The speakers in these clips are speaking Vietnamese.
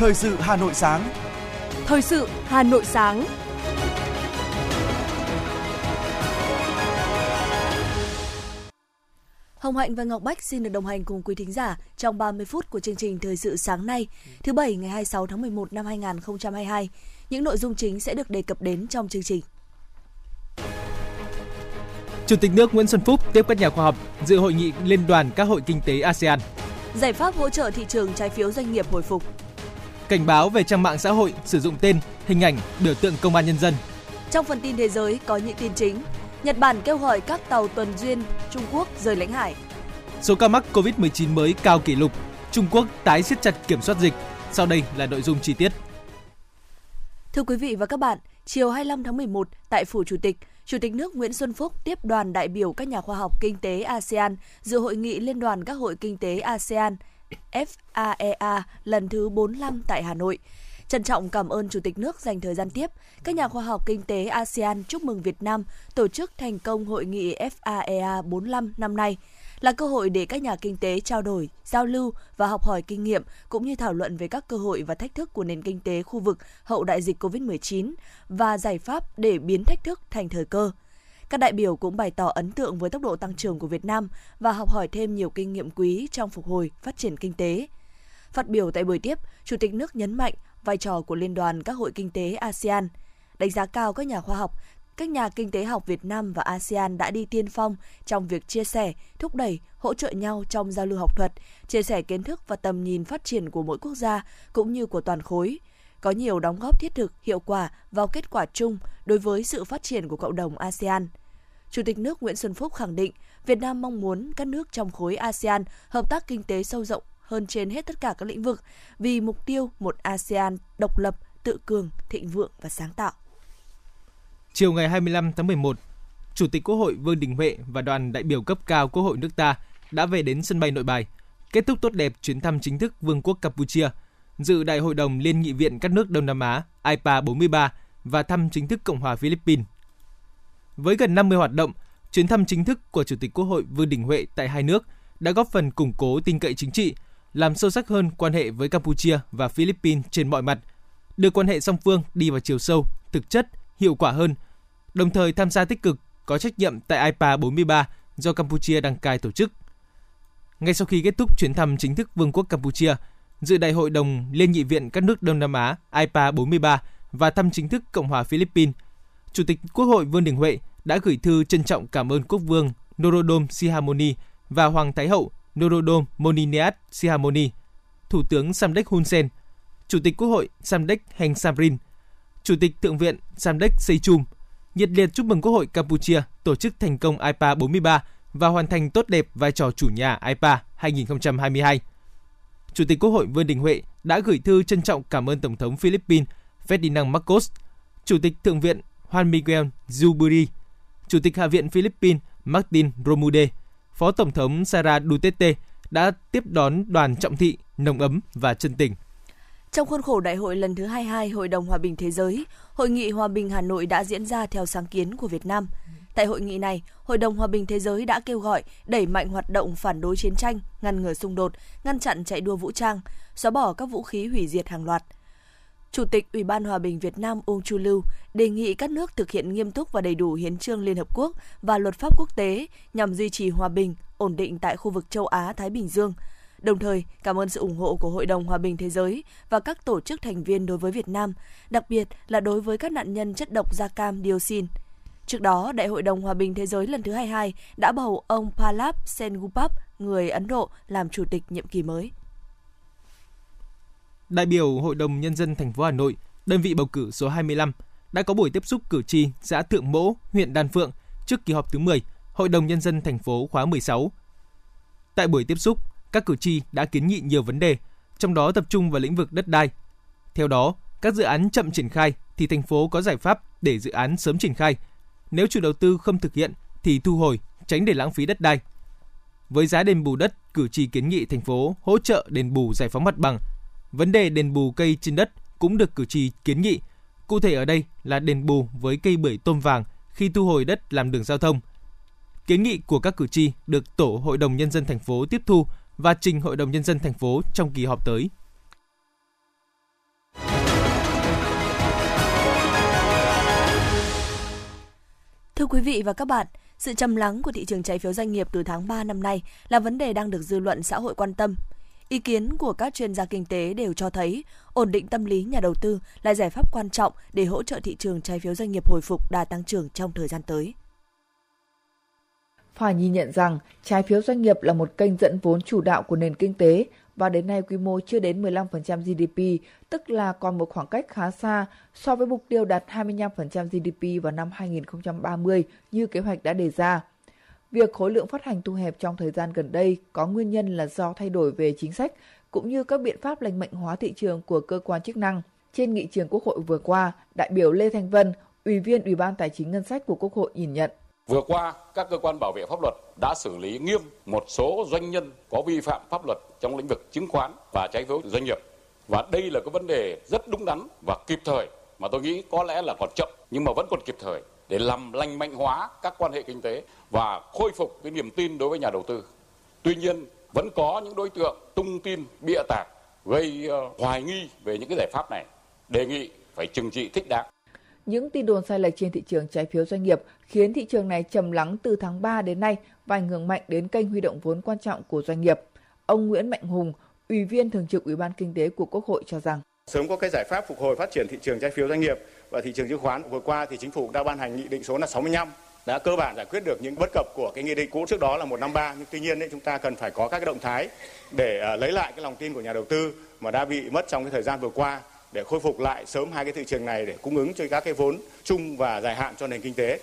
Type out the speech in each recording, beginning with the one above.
Thời sự Hà Nội sáng. Thời sự Hà Nội sáng. Hồng Hạnh và Ngọc Bách xin được đồng hành cùng quý thính giả trong 30 phút của chương trình Thời sự sáng nay, thứ Bảy ngày 26 tháng 11 năm 2022. Những nội dung chính sẽ được đề cập đến trong chương trình. Chủ tịch nước Nguyễn Xuân Phúc tiếp các nhà khoa học dự hội nghị Liên đoàn các hội kinh tế ASEAN. Giải pháp hỗ trợ thị trường trái phiếu doanh nghiệp hồi phục. Cảnh báo về trang mạng xã hội sử dụng tên, hình ảnh, biểu tượng công an nhân dân. Trong phần tin thế giới có những tin chính. Nhật Bản kêu gọi các tàu tuần duyên Trung Quốc rời lãnh hải. Số ca mắc COVID-19 mới cao kỷ lục. Trung Quốc tái siết chặt kiểm soát dịch. Sau đây là nội dung chi tiết. Thưa quý vị và các bạn, chiều 25 tháng 11 tại Phủ Chủ tịch, Chủ tịch nước Nguyễn Xuân Phúc tiếp đoàn đại biểu các nhà khoa học kinh tế ASEAN dự hội nghị Liên đoàn các hội kinh tế ASEAN FAEA lần thứ 45 tại Hà Nội. Trân trọng cảm ơn Chủ tịch nước dành thời gian tiếp. Các nhà khoa học kinh tế ASEAN chúc mừng Việt Nam tổ chức thành công hội nghị FAEA 45 năm nay là cơ hội để các nhà kinh tế trao đổi, giao lưu và học hỏi kinh nghiệm cũng như thảo luận về các cơ hội và thách thức của nền kinh tế khu vực hậu đại dịch COVID-19 và giải pháp để biến thách thức thành thời cơ. Các đại biểu cũng bày tỏ ấn tượng với tốc độ tăng trưởng của Việt Nam và học hỏi thêm nhiều kinh nghiệm quý trong phục hồi, phát triển kinh tế. Phát biểu tại buổi tiếp, Chủ tịch nước nhấn mạnh vai trò của Liên đoàn các hội kinh tế ASEAN, đánh giá cao các nhà khoa học, các nhà kinh tế học Việt Nam và ASEAN đã đi tiên phong trong việc chia sẻ, thúc đẩy, hỗ trợ nhau trong giao lưu học thuật, chia sẻ kiến thức và tầm nhìn phát triển của mỗi quốc gia cũng như của toàn khối, có nhiều đóng góp thiết thực, hiệu quả vào kết quả chung đối với sự phát triển của cộng đồng ASEAN. Chủ tịch nước Nguyễn Xuân Phúc khẳng định Việt Nam mong muốn các nước trong khối ASEAN hợp tác kinh tế sâu rộng hơn trên hết tất cả các lĩnh vực vì mục tiêu một ASEAN độc lập, tự cường, thịnh vượng và sáng tạo. Chiều ngày 25 tháng 11, Chủ tịch Quốc hội Vương Đình Huệ và đoàn đại biểu cấp cao Quốc hội nước ta đã về đến sân bay Nội Bài, kết thúc tốt đẹp chuyến thăm chính thức Vương quốc Campuchia, dự Đại hội đồng Liên nghị viện các nước Đông Nam Á IPA 43 và thăm chính thức Cộng hòa Philippines. Với gần 50 hoạt động, chuyến thăm chính thức của Chủ tịch Quốc hội Vương Đình Huệ tại hai nước đã góp phần củng cố tin cậy chính trị, làm sâu sắc hơn quan hệ với Campuchia và Philippines trên mọi mặt, đưa quan hệ song phương đi vào chiều sâu, thực chất, hiệu quả hơn, đồng thời tham gia tích cực, có trách nhiệm tại IPA 43 do Campuchia đăng cai tổ chức. Ngay sau khi kết thúc chuyến thăm chính thức Vương quốc Campuchia, dự đại hội đồng Liên nghị viện các nước Đông Nam Á IPA 43 và thăm chính thức Cộng hòa Philippines, Chủ tịch Quốc hội Vương Đình Huệ đã gửi thư trân trọng cảm ơn Quốc vương Norodom Sihamoni và Hoàng Thái hậu Norodom Moniniat Sihamoni, Thủ tướng Samdech Hun Sen, Chủ tịch Quốc hội Samdech Heng Samrin, Chủ tịch Thượng viện Samdech Seychum, nhiệt liệt chúc mừng Quốc hội Campuchia tổ chức thành công IPA 43 và hoàn thành tốt đẹp vai trò chủ nhà IPA 2022. Chủ tịch Quốc hội Vương Đình Huệ đã gửi thư trân trọng cảm ơn Tổng thống Philippines Ferdinand Marcos, Chủ tịch Thượng viện Juan Miguel Zubiri, Chủ tịch Hạ viện Philippines Martin Romude, Phó Tổng thống Sara Duterte đã tiếp đón đoàn trọng thị, nồng ấm và chân tình. Trong khuôn khổ đại hội lần thứ 22 Hội đồng Hòa bình Thế giới, Hội nghị Hòa bình Hà Nội đã diễn ra theo sáng kiến của Việt Nam. Tại hội nghị này, Hội đồng Hòa bình Thế giới đã kêu gọi đẩy mạnh hoạt động phản đối chiến tranh, ngăn ngừa xung đột, ngăn chặn chạy đua vũ trang, xóa bỏ các vũ khí hủy diệt hàng loạt. Chủ tịch Ủy ban Hòa bình Việt Nam Uông Chu Lưu đề nghị các nước thực hiện nghiêm túc và đầy đủ hiến trương Liên Hợp Quốc và luật pháp quốc tế nhằm duy trì hòa bình, ổn định tại khu vực châu Á-Thái Bình Dương. Đồng thời, cảm ơn sự ủng hộ của Hội đồng Hòa bình Thế giới và các tổ chức thành viên đối với Việt Nam, đặc biệt là đối với các nạn nhân chất độc da cam dioxin. Trước đó, Đại hội đồng Hòa bình Thế giới lần thứ 22 đã bầu ông Palap Sengupap, người Ấn Độ, làm chủ tịch nhiệm kỳ mới. Đại biểu Hội đồng Nhân dân thành phố Hà Nội, đơn vị bầu cử số 25, đã có buổi tiếp xúc cử tri xã Thượng Mỗ, huyện Đan Phượng trước kỳ họp thứ 10 Hội đồng Nhân dân thành phố khóa 16. Tại buổi tiếp xúc, các cử tri đã kiến nghị nhiều vấn đề, trong đó tập trung vào lĩnh vực đất đai. Theo đó, các dự án chậm triển khai thì thành phố có giải pháp để dự án sớm triển khai. Nếu chủ đầu tư không thực hiện thì thu hồi, tránh để lãng phí đất đai. Với giá đền bù đất, cử tri kiến nghị thành phố hỗ trợ đền bù giải phóng mặt bằng. Vấn đề đền bù cây trên đất cũng được cử tri kiến nghị. Cụ thể ở đây là đền bù với cây bưởi tôm vàng khi thu hồi đất làm đường giao thông. Kiến nghị của các cử tri được tổ Hội đồng nhân dân thành phố tiếp thu và trình Hội đồng nhân dân thành phố trong kỳ họp tới. Thưa quý vị và các bạn, sự trầm lắng của thị trường trái phiếu doanh nghiệp từ tháng 3 năm nay là vấn đề đang được dư luận xã hội quan tâm. Ý kiến của các chuyên gia kinh tế đều cho thấy ổn định tâm lý nhà đầu tư là giải pháp quan trọng để hỗ trợ thị trường trái phiếu doanh nghiệp hồi phục đà tăng trưởng trong thời gian tới. Phải nhìn nhận rằng trái phiếu doanh nghiệp là một kênh dẫn vốn chủ đạo của nền kinh tế và đến nay quy mô chưa đến 15% GDP, tức là còn một khoảng cách khá xa so với mục tiêu đạt 25% GDP vào năm 2030 như kế hoạch đã đề ra. Việc khối lượng phát hành thu hẹp trong thời gian gần đây có nguyên nhân là do thay đổi về chính sách cũng như các biện pháp lành mạnh hóa thị trường của cơ quan chức năng. Trên nghị trường Quốc hội vừa qua, đại biểu Lê Thanh Vân, Ủy viên Ủy ban Tài chính Ngân sách của Quốc hội nhìn nhận. Vừa qua, các cơ quan bảo vệ pháp luật đã xử lý nghiêm một số doanh nhân có vi phạm pháp luật trong lĩnh vực chứng khoán và trái phiếu doanh nghiệp. Và đây là cái vấn đề rất đúng đắn và kịp thời mà tôi nghĩ có lẽ là còn chậm nhưng mà vẫn còn kịp thời để làm lành mạnh hóa các quan hệ kinh tế và khôi phục cái niềm tin đối với nhà đầu tư. Tuy nhiên vẫn có những đối tượng tung tin bịa tạc gây ờ, hoài nghi về những cái giải pháp này. Đề nghị phải trừng trị thích đáng. Những tin đồn sai lệch trên thị trường trái phiếu doanh nghiệp khiến thị trường này trầm lắng từ tháng 3 đến nay và ảnh hưởng mạnh đến kênh huy động vốn quan trọng của doanh nghiệp. Ông Nguyễn Mạnh Hùng, Ủy viên Thường trực Ủy ban Kinh tế của Quốc hội cho rằng sớm có cái giải pháp phục hồi phát triển thị trường trái phiếu doanh nghiệp và thị trường chứng khoán. Vừa qua thì chính phủ đã ban hành nghị định số là 65 đã cơ bản giải quyết được những bất cập của cái nghị định cũ trước đó là 153 nhưng tuy nhiên ấy, chúng ta cần phải có các cái động thái để uh, lấy lại cái lòng tin của nhà đầu tư mà đã bị mất trong cái thời gian vừa qua để khôi phục lại sớm hai cái thị trường này để cung ứng cho các cái vốn chung và dài hạn cho nền kinh tế.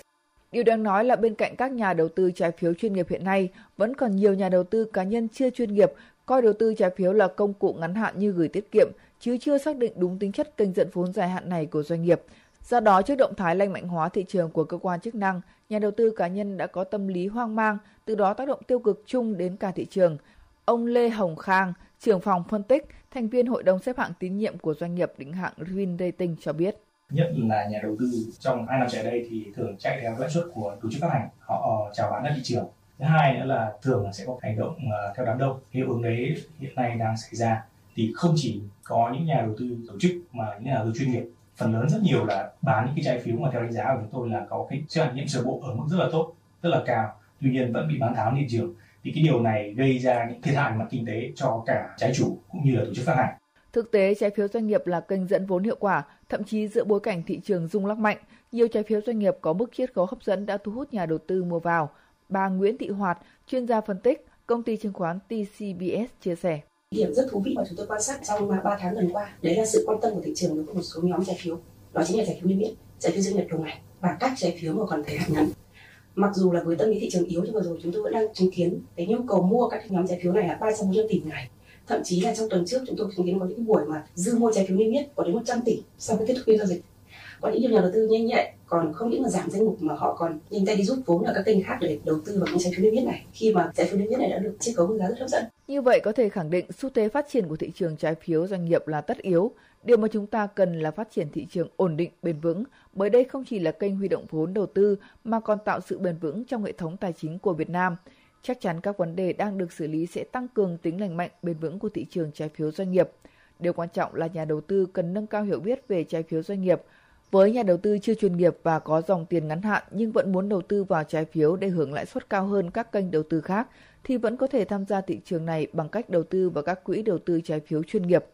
Điều đáng nói là bên cạnh các nhà đầu tư trái phiếu chuyên nghiệp hiện nay, vẫn còn nhiều nhà đầu tư cá nhân chưa chuyên nghiệp coi đầu tư trái phiếu là công cụ ngắn hạn như gửi tiết kiệm, chứ chưa xác định đúng tính chất kênh dẫn vốn dài hạn này của doanh nghiệp. Do đó, trước động thái lành mạnh hóa thị trường của cơ quan chức năng, nhà đầu tư cá nhân đã có tâm lý hoang mang, từ đó tác động tiêu cực chung đến cả thị trường. Ông Lê Hồng Khang, trưởng phòng phân tích, thành viên hội đồng xếp hạng tín nhiệm của doanh nghiệp định hạng Green Rating cho biết nhất là nhà đầu tư trong hai năm trở đây thì thường chạy theo lãi suất của tổ chức phát hành họ ờ, chào bán ra thị trường thứ hai nữa là thường là sẽ có hành động ờ, theo đám đông hiệu ứng đấy hiện nay đang xảy ra thì không chỉ có những nhà đầu tư tổ chức mà những nhà đầu tư chuyên nghiệp phần lớn rất nhiều là bán những cái trái phiếu mà theo đánh giá của chúng tôi là có cái xếp hạng nhiệm sơ bộ ở mức rất là tốt rất là cao tuy nhiên vẫn bị bán tháo thị trường thì cái điều này gây ra những thiệt hại mặt kinh tế cho cả trái chủ cũng như là tổ chức phát hành Thực tế, trái phiếu doanh nghiệp là kênh dẫn vốn hiệu quả, thậm chí giữa bối cảnh thị trường rung lắc mạnh, nhiều trái phiếu doanh nghiệp có mức chiết khấu hấp dẫn đã thu hút nhà đầu tư mua vào. Bà Nguyễn Thị Hoạt, chuyên gia phân tích, công ty chứng khoán TCBS chia sẻ. Điểm rất thú vị mà chúng tôi quan sát trong à, 3 tháng gần qua, đấy là sự quan tâm của thị trường đối với một số nhóm trái phiếu. Đó chính là trái phiếu niêm yết, trái phiếu doanh nghiệp đầu ngày và các trái phiếu mà còn thời hạn ngắn. Mặc dù là với tâm lý thị trường yếu nhưng vừa rồi chúng tôi vẫn đang chứng kiến cái nhu cầu mua các nhóm trái phiếu này là 340 tỷ một ngày thậm chí là trong tuần trước chúng tôi chứng kiến có những buổi mà dư mua trái phiếu niêm yết có đến 100 tỷ sau khi kết thúc phiên giao dịch có những nhà đầu tư nhanh nhạy còn không những là giảm danh mục mà họ còn nhanh tay đi rút vốn ở các kênh khác để đầu tư vào những trái phiếu niêm yết này khi mà trái phiếu niêm yết này đã được chiết khấu với giá rất hấp dẫn. Như vậy có thể khẳng định xu thế phát triển của thị trường trái phiếu doanh nghiệp là tất yếu. Điều mà chúng ta cần là phát triển thị trường ổn định, bền vững, bởi đây không chỉ là kênh huy động vốn đầu tư mà còn tạo sự bền vững trong hệ thống tài chính của Việt Nam. Chắc chắn các vấn đề đang được xử lý sẽ tăng cường tính lành mạnh bền vững của thị trường trái phiếu doanh nghiệp. Điều quan trọng là nhà đầu tư cần nâng cao hiểu biết về trái phiếu doanh nghiệp. Với nhà đầu tư chưa chuyên nghiệp và có dòng tiền ngắn hạn nhưng vẫn muốn đầu tư vào trái phiếu để hưởng lãi suất cao hơn các kênh đầu tư khác thì vẫn có thể tham gia thị trường này bằng cách đầu tư vào các quỹ đầu tư trái phiếu chuyên nghiệp.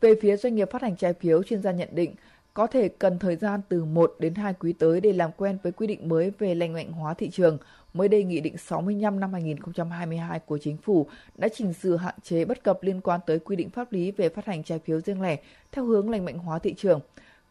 Về phía doanh nghiệp phát hành trái phiếu, chuyên gia nhận định có thể cần thời gian từ 1 đến 2 quý tới để làm quen với quy định mới về lành mạnh hóa thị trường Mới đây, Nghị định 65 năm 2022 của Chính phủ đã chỉnh sửa hạn chế bất cập liên quan tới quy định pháp lý về phát hành trái phiếu riêng lẻ theo hướng lành mạnh hóa thị trường.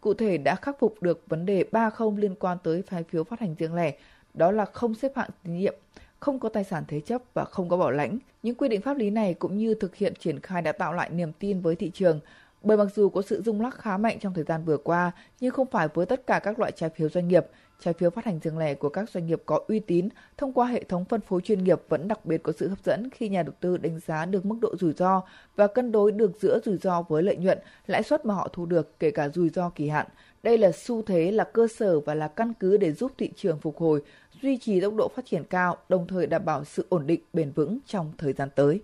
Cụ thể đã khắc phục được vấn đề 30 liên quan tới trái phiếu phát hành riêng lẻ, đó là không xếp hạng tín nhiệm, không có tài sản thế chấp và không có bảo lãnh. Những quy định pháp lý này cũng như thực hiện triển khai đã tạo lại niềm tin với thị trường, bởi mặc dù có sự rung lắc khá mạnh trong thời gian vừa qua, nhưng không phải với tất cả các loại trái phiếu doanh nghiệp, trái phiếu phát hành riêng lẻ của các doanh nghiệp có uy tín thông qua hệ thống phân phối chuyên nghiệp vẫn đặc biệt có sự hấp dẫn khi nhà đầu tư đánh giá được mức độ rủi ro và cân đối được giữa rủi ro với lợi nhuận, lãi suất mà họ thu được kể cả rủi ro kỳ hạn. Đây là xu thế là cơ sở và là căn cứ để giúp thị trường phục hồi, duy trì tốc độ phát triển cao, đồng thời đảm bảo sự ổn định bền vững trong thời gian tới.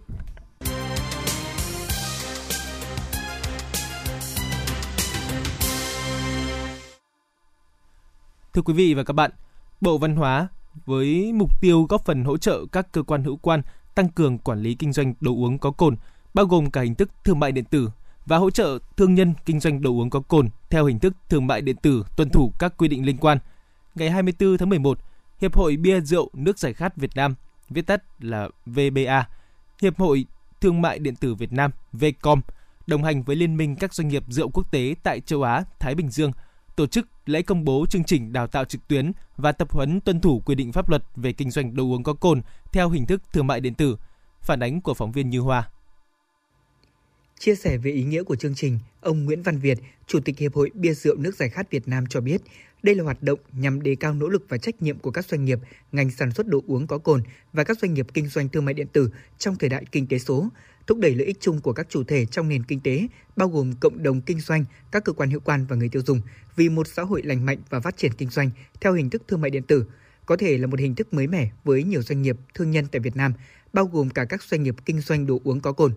Thưa quý vị và các bạn, Bộ Văn hóa với mục tiêu góp phần hỗ trợ các cơ quan hữu quan tăng cường quản lý kinh doanh đồ uống có cồn, bao gồm cả hình thức thương mại điện tử và hỗ trợ thương nhân kinh doanh đồ uống có cồn theo hình thức thương mại điện tử tuân thủ các quy định liên quan. Ngày 24 tháng 11, Hiệp hội Bia Rượu Nước Giải Khát Việt Nam, viết tắt là VBA, Hiệp hội Thương mại Điện tử Việt Nam, VCOM, đồng hành với Liên minh các doanh nghiệp rượu quốc tế tại châu Á, Thái Bình Dương, tổ chức lễ công bố chương trình đào tạo trực tuyến và tập huấn tuân thủ quy định pháp luật về kinh doanh đồ uống có cồn theo hình thức thương mại điện tử. Phản ánh của phóng viên Như Hoa. Chia sẻ về ý nghĩa của chương trình, ông Nguyễn Văn Việt, Chủ tịch Hiệp hội Bia rượu nước giải khát Việt Nam cho biết, đây là hoạt động nhằm đề cao nỗ lực và trách nhiệm của các doanh nghiệp, ngành sản xuất đồ uống có cồn và các doanh nghiệp kinh doanh thương mại điện tử trong thời đại kinh tế số, thúc đẩy lợi ích chung của các chủ thể trong nền kinh tế, bao gồm cộng đồng kinh doanh, các cơ quan hữu quan và người tiêu dùng, vì một xã hội lành mạnh và phát triển kinh doanh theo hình thức thương mại điện tử, có thể là một hình thức mới mẻ với nhiều doanh nghiệp, thương nhân tại Việt Nam, bao gồm cả các doanh nghiệp kinh doanh đồ uống có cồn.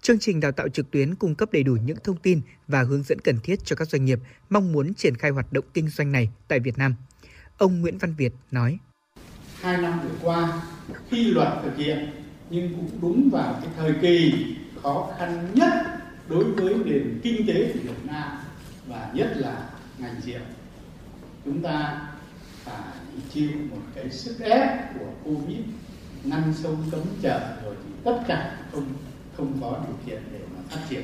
Chương trình đào tạo trực tuyến cung cấp đầy đủ những thông tin và hướng dẫn cần thiết cho các doanh nghiệp mong muốn triển khai hoạt động kinh doanh này tại Việt Nam. Ông Nguyễn Văn Việt nói: Hai năm vừa qua, khi luật thực hiện nhưng cũng đúng vào cái thời kỳ khó khăn nhất đối với nền kinh tế của Việt Nam, và nhất là ngành rượu. Chúng ta phải chịu một cái sức ép của Covid ngăn sông cấm chợ, rồi thì tất cả không không có điều kiện để mà phát triển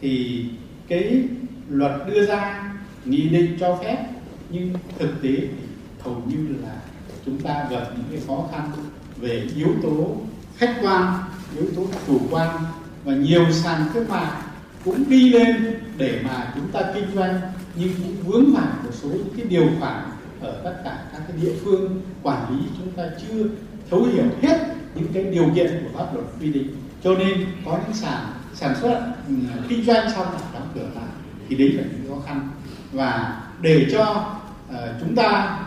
thì cái luật đưa ra, nghị định cho phép, nhưng thực tế thì hầu như là chúng ta gặp những cái khó khăn về yếu tố khách quan yếu tố chủ quan và nhiều sàn thương mại cũng đi lên để mà chúng ta kinh doanh nhưng cũng vướng phải một số những cái điều khoản ở tất cả các cái địa phương quản lý chúng ta chưa thấu hiểu hết những cái điều kiện của pháp luật quy định. Cho nên có những sản sản xuất ừ, kinh doanh xong lại đóng cửa lại thì đấy là những khó khăn. Và để cho uh, chúng ta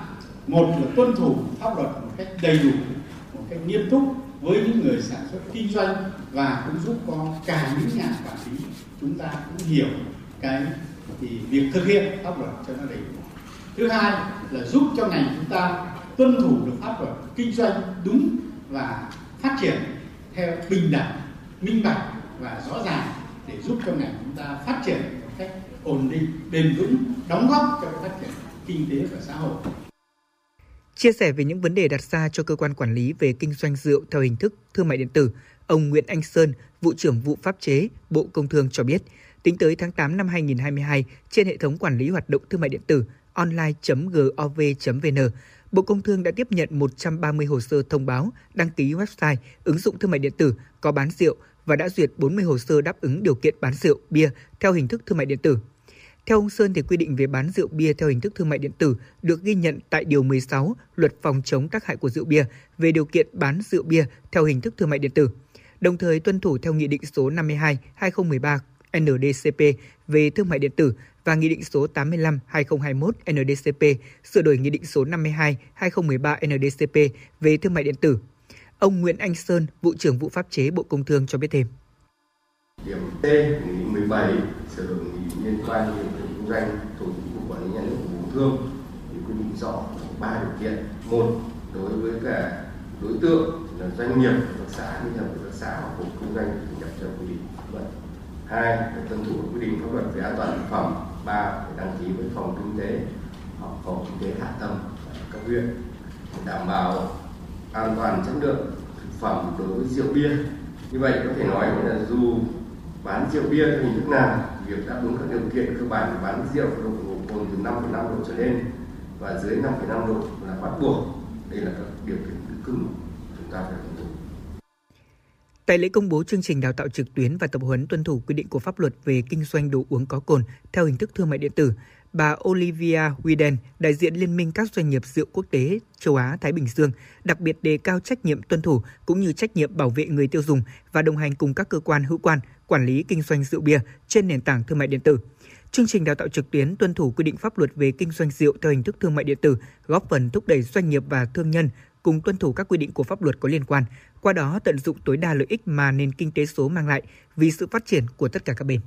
một là tuân thủ pháp luật một cách đầy đủ một cách nghiêm túc với những người sản xuất kinh doanh và cũng giúp cho cả những nhà quản lý, chúng ta cũng hiểu cái, thì việc thực hiện pháp luật cho nó đầy đủ. Thứ hai là giúp cho ngành chúng ta tuân thủ được pháp luật kinh doanh đúng và phát triển theo bình đẳng, minh bạch và rõ ràng để giúp cho ngành chúng ta phát triển một cách ổn định, bền vững, đóng góp cho phát triển kinh tế và xã hội. Chia sẻ về những vấn đề đặt ra cho cơ quan quản lý về kinh doanh rượu theo hình thức thương mại điện tử, ông Nguyễn Anh Sơn, vụ trưởng vụ pháp chế, Bộ Công Thương cho biết, tính tới tháng 8 năm 2022, trên hệ thống quản lý hoạt động thương mại điện tử online.gov.vn, Bộ Công Thương đã tiếp nhận 130 hồ sơ thông báo, đăng ký website, ứng dụng thương mại điện tử có bán rượu và đã duyệt 40 hồ sơ đáp ứng điều kiện bán rượu, bia theo hình thức thương mại điện tử. Theo ông Sơn thì quy định về bán rượu bia theo hình thức thương mại điện tử được ghi nhận tại điều 16 Luật phòng chống tác hại của rượu bia về điều kiện bán rượu bia theo hình thức thương mại điện tử. Đồng thời tuân thủ theo Nghị định số 52/2013 NDCP về thương mại điện tử và Nghị định số 85/2021 NDCP sửa đổi Nghị định số 52/2013 NDCP về thương mại điện tử. Ông Nguyễn Anh Sơn, vụ trưởng vụ pháp chế Bộ Công Thương cho biết thêm. Điểm T, Nghị định 17 sửa đổi nghị liên quan đến điều kiện kinh doanh thuộc lĩnh vực quản lý nhà nước của Bộ Thương thì quy định rõ ba điều kiện. Một, đối với cả đối tượng là doanh nghiệp hợp tác xã liên hợp hợp tác xã hoặc hộ kinh doanh thì nhập theo quy định pháp luật. Hai, phải tuân thủ quy định pháp luật về an toàn thực phẩm. Ba, phải đăng ký với phòng kinh tế hoặc phòng kinh tế hạ tầng các huyện đảm bảo an toàn chất lượng thực phẩm đối với rượu bia như vậy có thể nói là dù bán rượu bia theo hình thức nào? Việc đáp ứng các điều kiện cơ bản bán rượu có độ cồn từ 5,5 độ trở lên và dưới 5,5 độ là bắt buộc. Đây là các điều kiện cứng chúng ta phải tuân thủ Tại lễ công bố chương trình đào tạo trực tuyến và tập huấn tuân thủ quy định của pháp luật về kinh doanh đồ uống có cồn theo hình thức thương mại điện tử, bà Olivia Widen, đại diện Liên minh các doanh nghiệp rượu quốc tế châu Á Thái Bình Dương, đặc biệt đề cao trách nhiệm tuân thủ cũng như trách nhiệm bảo vệ người tiêu dùng và đồng hành cùng các cơ quan hữu quan quản lý kinh doanh rượu bia trên nền tảng thương mại điện tử. Chương trình đào tạo trực tuyến tuân thủ quy định pháp luật về kinh doanh rượu theo hình thức thương mại điện tử, góp phần thúc đẩy doanh nghiệp và thương nhân cùng tuân thủ các quy định của pháp luật có liên quan, qua đó tận dụng tối đa lợi ích mà nền kinh tế số mang lại vì sự phát triển của tất cả các bên.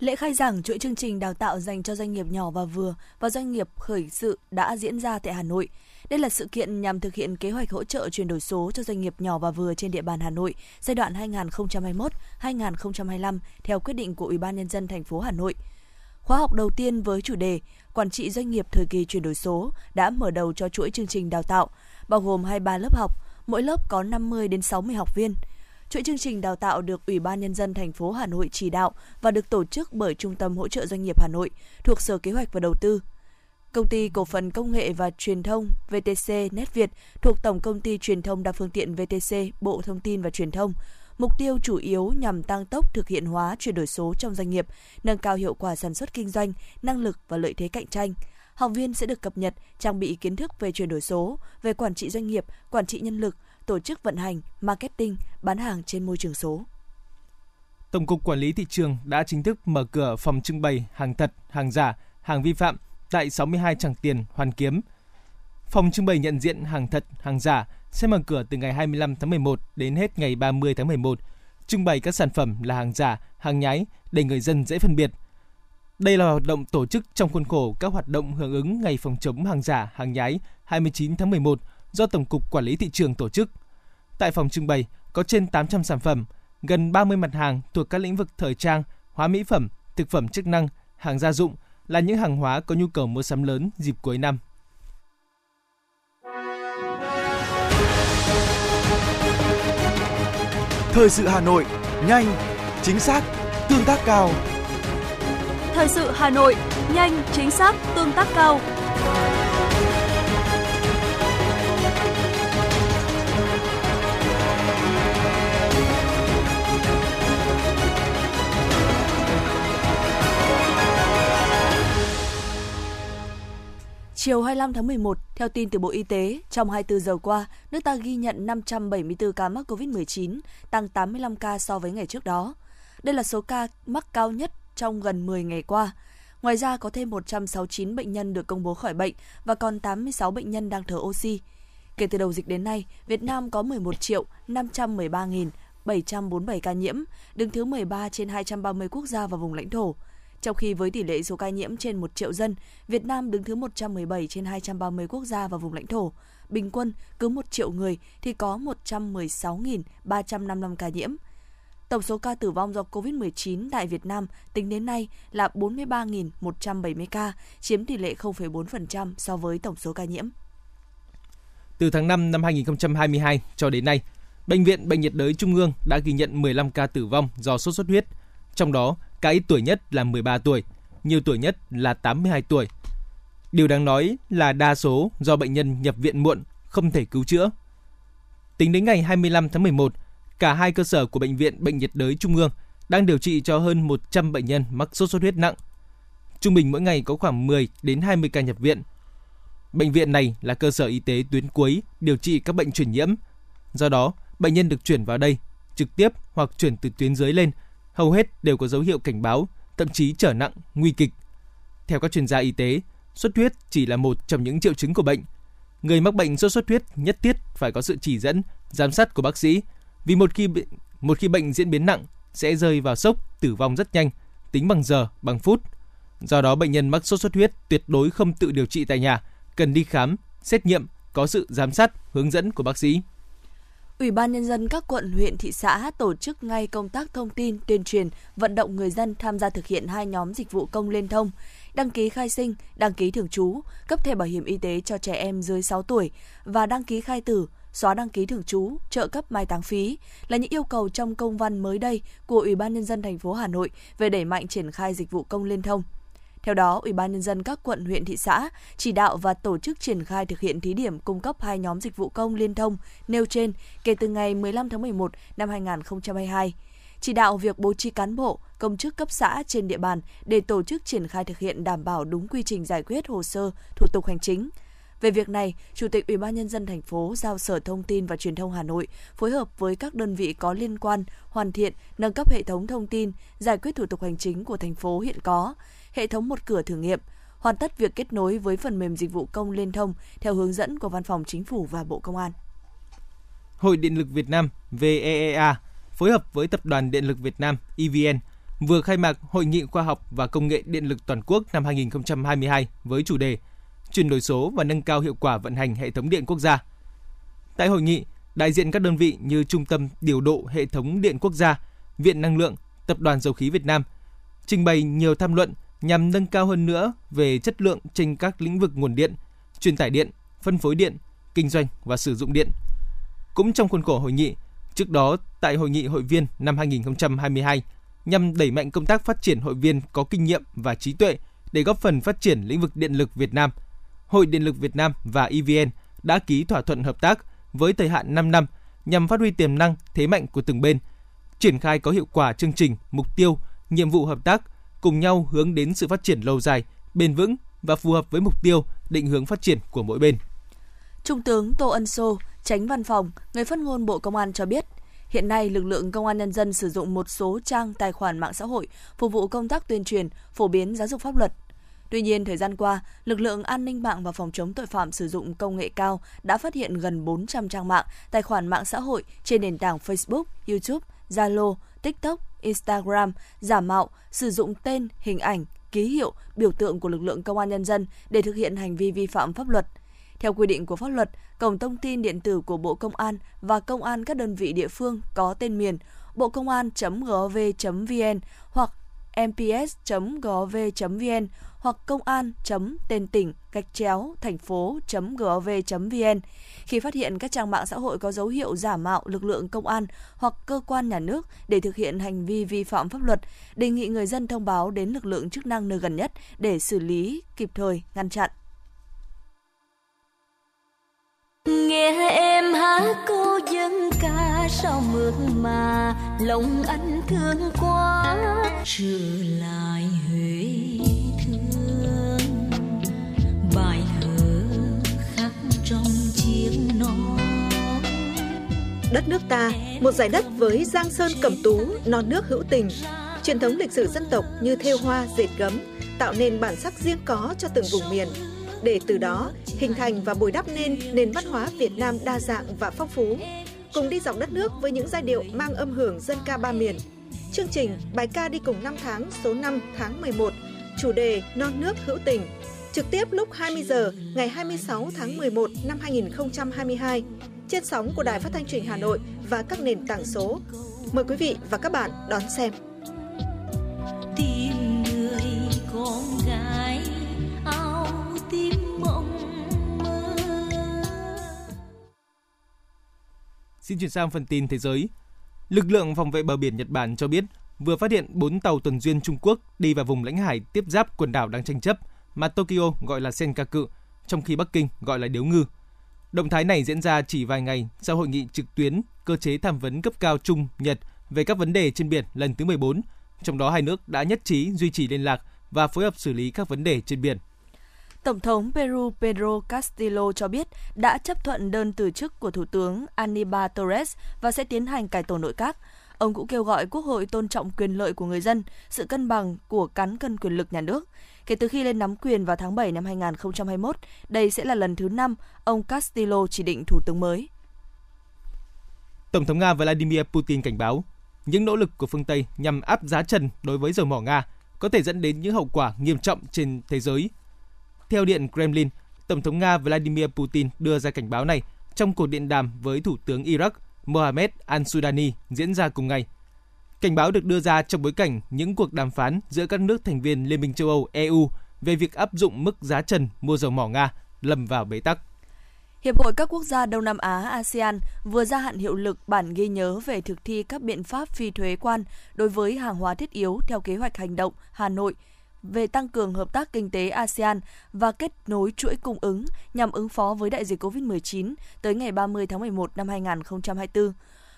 Lễ khai giảng chuỗi chương trình đào tạo dành cho doanh nghiệp nhỏ và vừa và doanh nghiệp khởi sự đã diễn ra tại Hà Nội. Đây là sự kiện nhằm thực hiện kế hoạch hỗ trợ chuyển đổi số cho doanh nghiệp nhỏ và vừa trên địa bàn Hà Nội giai đoạn 2021-2025 theo quyết định của Ủy ban nhân dân thành phố Hà Nội. Khóa học đầu tiên với chủ đề Quản trị doanh nghiệp thời kỳ chuyển đổi số đã mở đầu cho chuỗi chương trình đào tạo, bao gồm 23 lớp học, mỗi lớp có 50 đến 60 học viên. Chuỗi chương trình đào tạo được Ủy ban nhân dân thành phố Hà Nội chỉ đạo và được tổ chức bởi Trung tâm hỗ trợ doanh nghiệp Hà Nội thuộc Sở Kế hoạch và Đầu tư. Công ty cổ phần công nghệ và truyền thông VTC Net Việt thuộc Tổng công ty truyền thông đa phương tiện VTC Bộ Thông tin và Truyền thông. Mục tiêu chủ yếu nhằm tăng tốc thực hiện hóa chuyển đổi số trong doanh nghiệp, nâng cao hiệu quả sản xuất kinh doanh, năng lực và lợi thế cạnh tranh. Học viên sẽ được cập nhật, trang bị kiến thức về chuyển đổi số, về quản trị doanh nghiệp, quản trị nhân lực, tổ chức vận hành, marketing, bán hàng trên môi trường số. Tổng cục Quản lý thị trường đã chính thức mở cửa phòng trưng bày hàng thật, hàng giả, hàng vi phạm tại 62 Tràng Tiền, Hoàn Kiếm. Phòng trưng bày nhận diện hàng thật, hàng giả sẽ mở cửa từ ngày 25 tháng 11 đến hết ngày 30 tháng 11, trưng bày các sản phẩm là hàng giả, hàng nhái để người dân dễ phân biệt. Đây là hoạt động tổ chức trong khuôn khổ các hoạt động hưởng ứng Ngày phòng chống hàng giả, hàng nhái 29 tháng 11 do Tổng cục Quản lý thị trường tổ chức. Tại phòng trưng bày có trên 800 sản phẩm, gần 30 mặt hàng thuộc các lĩnh vực thời trang, hóa mỹ phẩm, thực phẩm chức năng, hàng gia dụng là những hàng hóa có nhu cầu mua sắm lớn dịp cuối năm. Thời sự Hà Nội, nhanh, chính xác, tương tác cao. Thời sự Hà Nội, nhanh, chính xác, tương tác cao. Chiều 25 tháng 11, theo tin từ Bộ Y tế, trong 24 giờ qua, nước ta ghi nhận 574 ca mắc COVID-19, tăng 85 ca so với ngày trước đó. Đây là số ca mắc cao nhất trong gần 10 ngày qua. Ngoài ra, có thêm 169 bệnh nhân được công bố khỏi bệnh và còn 86 bệnh nhân đang thở oxy. Kể từ đầu dịch đến nay, Việt Nam có 11 triệu 513.747 ca nhiễm, đứng thứ 13 trên 230 quốc gia và vùng lãnh thổ. Trong khi với tỷ lệ số ca nhiễm trên 1 triệu dân, Việt Nam đứng thứ 117 trên 230 quốc gia và vùng lãnh thổ. Bình quân, cứ 1 triệu người thì có 116.355 ca nhiễm. Tổng số ca tử vong do COVID-19 tại Việt Nam tính đến nay là 43.170 ca, chiếm tỷ lệ 0,4% so với tổng số ca nhiễm. Từ tháng 5 năm 2022 cho đến nay, Bệnh viện Bệnh nhiệt đới Trung ương đã ghi nhận 15 ca tử vong do sốt xuất huyết. Trong đó, cái ít tuổi nhất là 13 tuổi, nhiều tuổi nhất là 82 tuổi. Điều đáng nói là đa số do bệnh nhân nhập viện muộn, không thể cứu chữa. Tính đến ngày 25 tháng 11, cả hai cơ sở của Bệnh viện Bệnh nhiệt đới Trung ương đang điều trị cho hơn 100 bệnh nhân mắc sốt xuất huyết nặng. Trung bình mỗi ngày có khoảng 10 đến 20 ca nhập viện. Bệnh viện này là cơ sở y tế tuyến cuối điều trị các bệnh truyền nhiễm. Do đó, bệnh nhân được chuyển vào đây trực tiếp hoặc chuyển từ tuyến dưới lên hầu hết đều có dấu hiệu cảnh báo, thậm chí trở nặng, nguy kịch. Theo các chuyên gia y tế, xuất huyết chỉ là một trong những triệu chứng của bệnh. Người mắc bệnh sốt xuất huyết nhất thiết phải có sự chỉ dẫn, giám sát của bác sĩ, vì một khi một khi bệnh diễn biến nặng sẽ rơi vào sốc, tử vong rất nhanh, tính bằng giờ, bằng phút. Do đó bệnh nhân mắc sốt xuất huyết tuyệt đối không tự điều trị tại nhà, cần đi khám, xét nghiệm, có sự giám sát, hướng dẫn của bác sĩ. Ủy ban Nhân dân các quận, huyện, thị xã tổ chức ngay công tác thông tin, tuyên truyền, vận động người dân tham gia thực hiện hai nhóm dịch vụ công liên thông, đăng ký khai sinh, đăng ký thường trú, cấp thẻ bảo hiểm y tế cho trẻ em dưới 6 tuổi và đăng ký khai tử, xóa đăng ký thường trú, trợ cấp mai táng phí là những yêu cầu trong công văn mới đây của Ủy ban nhân dân thành phố Hà Nội về đẩy mạnh triển khai dịch vụ công liên thông. Theo đó, Ủy ban nhân dân các quận, huyện, thị xã chỉ đạo và tổ chức triển khai thực hiện thí điểm cung cấp hai nhóm dịch vụ công liên thông nêu trên kể từ ngày 15 tháng 11 năm 2022 chỉ đạo việc bố trí cán bộ, công chức cấp xã trên địa bàn để tổ chức triển khai thực hiện đảm bảo đúng quy trình giải quyết hồ sơ, thủ tục hành chính. Về việc này, Chủ tịch Ủy ban nhân dân thành phố giao Sở Thông tin và Truyền thông Hà Nội phối hợp với các đơn vị có liên quan hoàn thiện, nâng cấp hệ thống thông tin, giải quyết thủ tục hành chính của thành phố hiện có, hệ thống một cửa thử nghiệm, hoàn tất việc kết nối với phần mềm dịch vụ công liên thông theo hướng dẫn của Văn phòng Chính phủ và Bộ Công an. Hội Điện lực Việt Nam VEEA phối hợp với Tập đoàn Điện lực Việt Nam EVN vừa khai mạc Hội nghị khoa học và công nghệ điện lực toàn quốc năm 2022 với chủ đề chuyển đổi số và nâng cao hiệu quả vận hành hệ thống điện quốc gia. Tại hội nghị, đại diện các đơn vị như Trung tâm Điều độ Hệ thống Điện Quốc gia, Viện Năng lượng, Tập đoàn Dầu khí Việt Nam trình bày nhiều tham luận nhằm nâng cao hơn nữa về chất lượng trên các lĩnh vực nguồn điện, truyền tải điện, phân phối điện, kinh doanh và sử dụng điện. Cũng trong khuôn khổ hội nghị, trước đó tại hội nghị hội viên năm 2022 nhằm đẩy mạnh công tác phát triển hội viên có kinh nghiệm và trí tuệ để góp phần phát triển lĩnh vực điện lực Việt Nam. Hội Điện lực Việt Nam và EVN đã ký thỏa thuận hợp tác với thời hạn 5 năm nhằm phát huy tiềm năng, thế mạnh của từng bên, triển khai có hiệu quả chương trình, mục tiêu, nhiệm vụ hợp tác, cùng nhau hướng đến sự phát triển lâu dài, bền vững và phù hợp với mục tiêu, định hướng phát triển của mỗi bên. Trung tướng Tô Ân Sô, tránh văn phòng, người phát ngôn Bộ Công an cho biết, hiện nay lực lượng công an nhân dân sử dụng một số trang tài khoản mạng xã hội phục vụ công tác tuyên truyền, phổ biến giáo dục pháp luật. Tuy nhiên, thời gian qua, lực lượng an ninh mạng và phòng chống tội phạm sử dụng công nghệ cao đã phát hiện gần 400 trang mạng, tài khoản mạng xã hội trên nền tảng Facebook, YouTube, Zalo, TikTok, Instagram giả mạo, sử dụng tên, hình ảnh, ký hiệu, biểu tượng của lực lượng công an nhân dân để thực hiện hành vi vi phạm pháp luật. Theo quy định của pháp luật, cổng thông tin điện tử của Bộ Công an và công an các đơn vị địa phương có tên miền bộ công an.gov.vn hoặc mps.gov.vn hoặc công an tên tỉnh gạch chéo thành phố gov.vn khi phát hiện các trang mạng xã hội có dấu hiệu giả mạo lực lượng công an hoặc cơ quan nhà nước để thực hiện hành vi vi phạm pháp luật, đề nghị người dân thông báo đến lực lượng chức năng nơi gần nhất để xử lý kịp thời, ngăn chặn. nghe em hát cô dân ca sao mượt mà lòng anh thương quá trở lại huế đất nước ta một giải đất với giang sơn cẩm tú non nước hữu tình truyền thống lịch sử dân tộc như thêu hoa dệt gấm tạo nên bản sắc riêng có cho từng vùng miền để từ đó hình thành và bồi đắp nên nền văn hóa Việt Nam đa dạng và phong phú. Cùng đi dọc đất nước với những giai điệu mang âm hưởng dân ca ba miền. Chương trình Bài ca đi cùng năm tháng số 5 tháng 11, chủ đề Non nước hữu tình, trực tiếp lúc 20 giờ ngày 26 tháng 11 năm 2022 trên sóng của Đài Phát thanh Truyền Hà Nội và các nền tảng số. Mời quý vị và các bạn đón xem. Tìm người con gái Xin chuyển sang phần tin thế giới. Lực lượng phòng vệ bờ biển Nhật Bản cho biết vừa phát hiện 4 tàu tuần duyên Trung Quốc đi vào vùng lãnh hải tiếp giáp quần đảo đang tranh chấp mà Tokyo gọi là Senkaku, trong khi Bắc Kinh gọi là Điếu Ngư. Động thái này diễn ra chỉ vài ngày sau hội nghị trực tuyến cơ chế tham vấn cấp cao Trung Nhật về các vấn đề trên biển lần thứ 14, trong đó hai nước đã nhất trí duy trì liên lạc và phối hợp xử lý các vấn đề trên biển. Tổng thống Peru Pedro Castillo cho biết đã chấp thuận đơn từ chức của Thủ tướng Aníbal Torres và sẽ tiến hành cải tổ nội các. Ông cũng kêu gọi Quốc hội tôn trọng quyền lợi của người dân, sự cân bằng của cán cân quyền lực nhà nước. Kể từ khi lên nắm quyền vào tháng 7 năm 2021, đây sẽ là lần thứ 5 ông Castillo chỉ định thủ tướng mới. Tổng thống Nga Vladimir Putin cảnh báo, những nỗ lực của phương Tây nhằm áp giá trần đối với dầu mỏ Nga có thể dẫn đến những hậu quả nghiêm trọng trên thế giới theo Điện Kremlin, Tổng thống Nga Vladimir Putin đưa ra cảnh báo này trong cuộc điện đàm với Thủ tướng Iraq Mohamed al-Sudani diễn ra cùng ngày. Cảnh báo được đưa ra trong bối cảnh những cuộc đàm phán giữa các nước thành viên Liên minh châu Âu EU về việc áp dụng mức giá trần mua dầu mỏ Nga lầm vào bế tắc. Hiệp hội các quốc gia Đông Nam Á ASEAN vừa gia hạn hiệu lực bản ghi nhớ về thực thi các biện pháp phi thuế quan đối với hàng hóa thiết yếu theo kế hoạch hành động Hà Nội về tăng cường hợp tác kinh tế ASEAN và kết nối chuỗi cung ứng nhằm ứng phó với đại dịch COVID-19 tới ngày 30 tháng 11 năm 2024.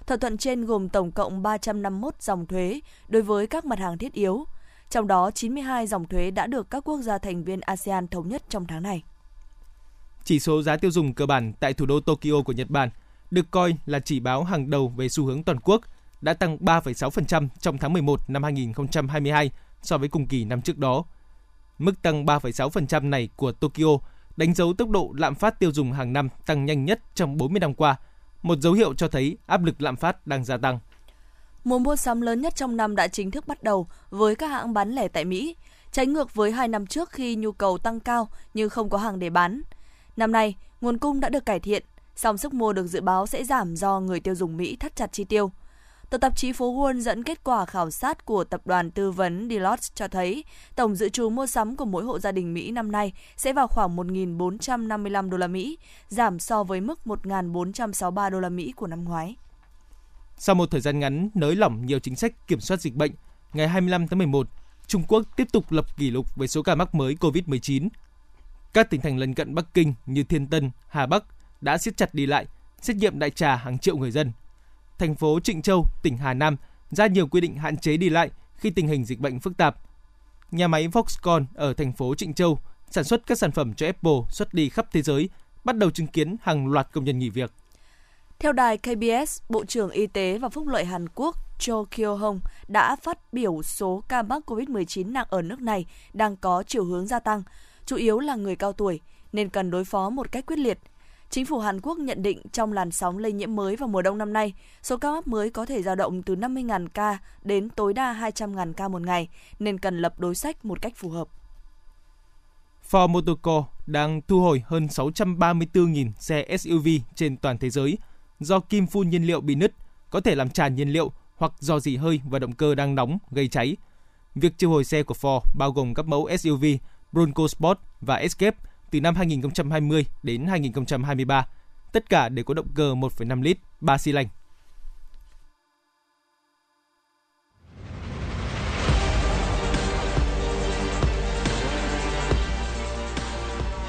Thỏa thuận trên gồm tổng cộng 351 dòng thuế đối với các mặt hàng thiết yếu, trong đó 92 dòng thuế đã được các quốc gia thành viên ASEAN thống nhất trong tháng này. Chỉ số giá tiêu dùng cơ bản tại thủ đô Tokyo của Nhật Bản được coi là chỉ báo hàng đầu về xu hướng toàn quốc, đã tăng 3,6% trong tháng 11 năm 2022 so với cùng kỳ năm trước đó. Mức tăng 3,6% này của Tokyo đánh dấu tốc độ lạm phát tiêu dùng hàng năm tăng nhanh nhất trong 40 năm qua, một dấu hiệu cho thấy áp lực lạm phát đang gia tăng. Mùa mua sắm lớn nhất trong năm đã chính thức bắt đầu với các hãng bán lẻ tại Mỹ, trái ngược với hai năm trước khi nhu cầu tăng cao nhưng không có hàng để bán. Năm nay, nguồn cung đã được cải thiện, song sức mua được dự báo sẽ giảm do người tiêu dùng Mỹ thắt chặt chi tiêu. Tờ tạp chí phố Wall dẫn kết quả khảo sát của tập đoàn tư vấn Deloitte cho thấy tổng dự trù mua sắm của mỗi hộ gia đình Mỹ năm nay sẽ vào khoảng 1.455 đô la Mỹ, giảm so với mức 1.463 đô la Mỹ của năm ngoái. Sau một thời gian ngắn nới lỏng nhiều chính sách kiểm soát dịch bệnh, ngày 25 tháng 11, Trung Quốc tiếp tục lập kỷ lục về số ca mắc mới COVID-19. Các tỉnh thành lân cận Bắc Kinh như Thiên Tân, Hà Bắc đã siết chặt đi lại, xét nghiệm đại trà hàng triệu người dân. Thành phố Trịnh Châu, tỉnh Hà Nam ra nhiều quy định hạn chế đi lại khi tình hình dịch bệnh phức tạp. Nhà máy Foxconn ở thành phố Trịnh Châu sản xuất các sản phẩm cho Apple xuất đi khắp thế giới, bắt đầu chứng kiến hàng loạt công nhân nghỉ việc. Theo đài KBS, Bộ trưởng Y tế và Phúc lợi Hàn Quốc Cho Kyo Hong đã phát biểu số ca mắc COVID-19 nặng ở nước này đang có chiều hướng gia tăng, chủ yếu là người cao tuổi, nên cần đối phó một cách quyết liệt. Chính phủ Hàn Quốc nhận định trong làn sóng lây nhiễm mới vào mùa đông năm nay, số ca mắc mới có thể dao động từ 50.000 ca đến tối đa 200.000 ca một ngày, nên cần lập đối sách một cách phù hợp. Ford Motor Co đang thu hồi hơn 634.000 xe SUV trên toàn thế giới – do kim phun nhiên liệu bị nứt, có thể làm tràn nhiên liệu hoặc do dỉ hơi và động cơ đang nóng gây cháy. Việc triệu hồi xe của Ford bao gồm các mẫu SUV Bronco Sport và Escape từ năm 2020 đến 2023. Tất cả đều có động cơ 1,5 lít, 3 xi lanh.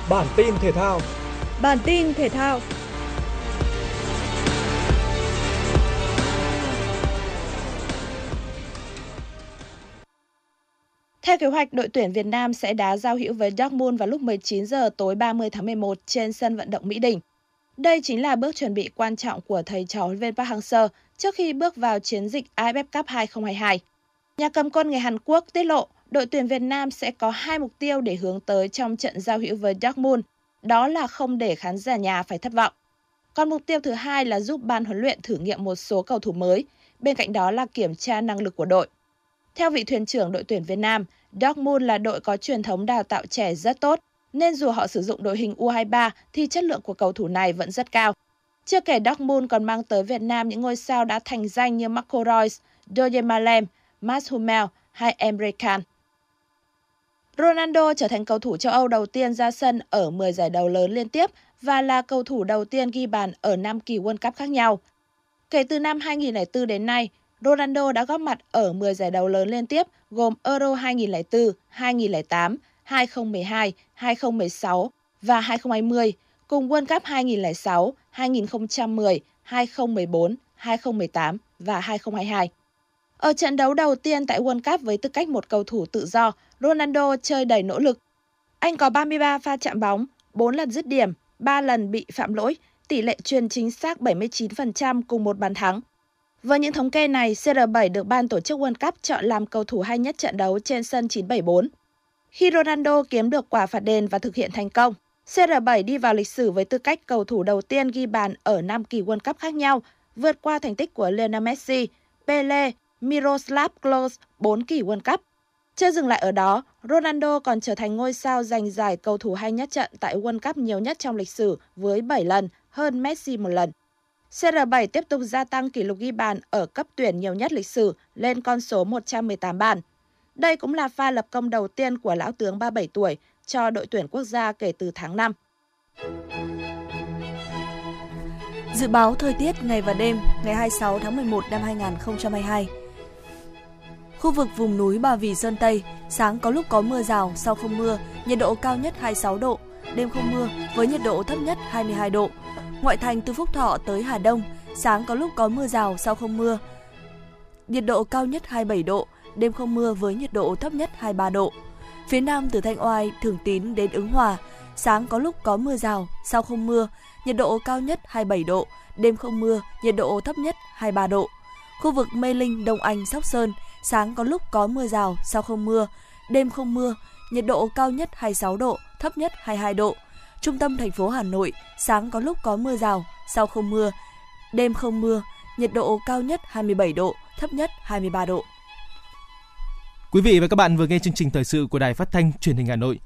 Bản tin thể thao Bản tin thể thao Theo kế hoạch, đội tuyển Việt Nam sẽ đá giao hữu với Dortmund vào lúc 19 giờ tối 30 tháng 11 trên sân vận động Mỹ Đình. Đây chính là bước chuẩn bị quan trọng của thầy trò huấn viên Park Hang-seo trước khi bước vào chiến dịch AFF Cup 2022. Nhà cầm quân người Hàn Quốc tiết lộ đội tuyển Việt Nam sẽ có hai mục tiêu để hướng tới trong trận giao hữu với Dortmund, đó là không để khán giả nhà phải thất vọng. Còn mục tiêu thứ hai là giúp ban huấn luyện thử nghiệm một số cầu thủ mới, bên cạnh đó là kiểm tra năng lực của đội. Theo vị thuyền trưởng đội tuyển Việt Nam, Dortmund là đội có truyền thống đào tạo trẻ rất tốt, nên dù họ sử dụng đội hình U23 thì chất lượng của cầu thủ này vẫn rất cao. Chưa kể Dortmund còn mang tới Việt Nam những ngôi sao đã thành danh như Marco Reus, Doye Malem, Mats Hummel hay Emre Can. Ronaldo trở thành cầu thủ châu Âu đầu tiên ra sân ở 10 giải đấu lớn liên tiếp và là cầu thủ đầu tiên ghi bàn ở 5 kỳ World Cup khác nhau. Kể từ năm 2004 đến nay, Ronaldo đã góp mặt ở 10 giải đấu lớn liên tiếp gồm Euro 2004, 2008, 2012, 2016 và 2020, cùng World Cup 2006, 2010, 2014, 2018 và 2022. Ở trận đấu đầu tiên tại World Cup với tư cách một cầu thủ tự do, Ronaldo chơi đầy nỗ lực. Anh có 33 pha chạm bóng, 4 lần dứt điểm, 3 lần bị phạm lỗi, tỷ lệ truyền chính xác 79% cùng một bàn thắng. Với những thống kê này, CR7 được ban tổ chức World Cup chọn làm cầu thủ hay nhất trận đấu trên sân 974. Khi Ronaldo kiếm được quả phạt đền và thực hiện thành công, CR7 đi vào lịch sử với tư cách cầu thủ đầu tiên ghi bàn ở 5 kỳ World Cup khác nhau, vượt qua thành tích của Lionel Messi, Pele, Miroslav Klose 4 kỳ World Cup. Chưa dừng lại ở đó, Ronaldo còn trở thành ngôi sao giành giải cầu thủ hay nhất trận tại World Cup nhiều nhất trong lịch sử với 7 lần, hơn Messi một lần. CR7 tiếp tục gia tăng kỷ lục ghi bàn ở cấp tuyển nhiều nhất lịch sử lên con số 118 bàn. Đây cũng là pha lập công đầu tiên của lão tướng 37 tuổi cho đội tuyển quốc gia kể từ tháng 5. Dự báo thời tiết ngày và đêm ngày 26 tháng 11 năm 2022. Khu vực vùng núi Bà Vì Sơn Tây, sáng có lúc có mưa rào, sau không mưa, nhiệt độ cao nhất 26 độ, đêm không mưa với nhiệt độ thấp nhất 22 độ. Ngoại thành từ Phúc Thọ tới Hà Đông, sáng có lúc có mưa rào, sau không mưa. Nhiệt độ cao nhất 27 độ, đêm không mưa với nhiệt độ thấp nhất 23 độ. Phía Nam từ Thanh Oai, Thường Tín đến Ứng Hòa, sáng có lúc có mưa rào, sau không mưa, nhiệt độ cao nhất 27 độ, đêm không mưa, nhiệt độ thấp nhất 23 độ. Khu vực Mê Linh, Đông Anh, Sóc Sơn, sáng có lúc có mưa rào, sau không mưa, đêm không mưa, nhiệt độ cao nhất 26 độ, thấp nhất 22 độ. Trung tâm thành phố Hà Nội, sáng có lúc có mưa rào, sau không mưa, đêm không mưa, nhiệt độ cao nhất 27 độ, thấp nhất 23 độ. Quý vị và các bạn vừa nghe chương trình thời sự của Đài Phát thanh Truyền hình Hà Nội.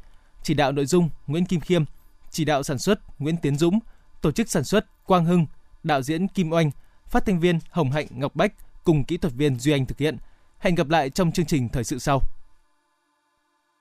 Chỉ đạo nội dung Nguyễn Kim Khiêm, chỉ đạo sản xuất Nguyễn Tiến Dũng, tổ chức sản xuất Quang Hưng, đạo diễn Kim Oanh, phát thanh viên Hồng Hạnh Ngọc Bách cùng kỹ thuật viên Duy Anh thực hiện. Hẹn gặp lại trong chương trình thời sự sau.